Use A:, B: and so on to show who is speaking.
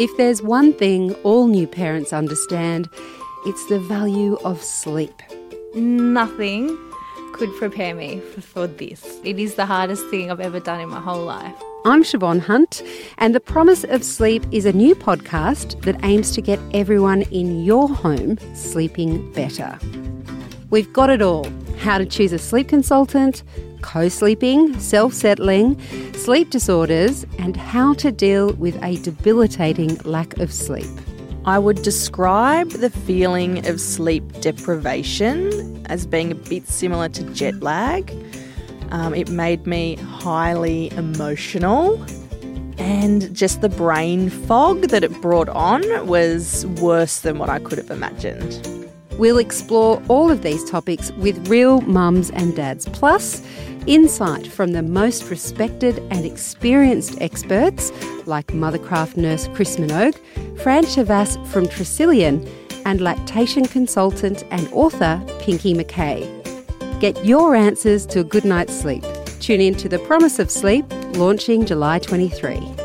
A: If there's one thing all new parents understand, it's the value of sleep.
B: Nothing could prepare me for, for this. It is the hardest thing I've ever done in my whole life.
A: I'm Shevonne Hunt, and The Promise of Sleep is a new podcast that aims to get everyone in your home sleeping better. We've got it all how to choose a sleep consultant, co sleeping, self settling, sleep disorders, and how to deal with a debilitating lack of sleep.
C: I would describe the feeling of sleep deprivation as being a bit similar to jet lag. Um, it made me highly emotional, and just the brain fog that it brought on was worse than what I could have imagined.
A: We'll explore all of these topics with real mums and dads, plus insight from the most respected and experienced experts like Mothercraft nurse Chris Minogue, Fran Chavas from Tresillian, and lactation consultant and author Pinky McKay. Get your answers to a good night's sleep. Tune in to The Promise of Sleep, launching July 23.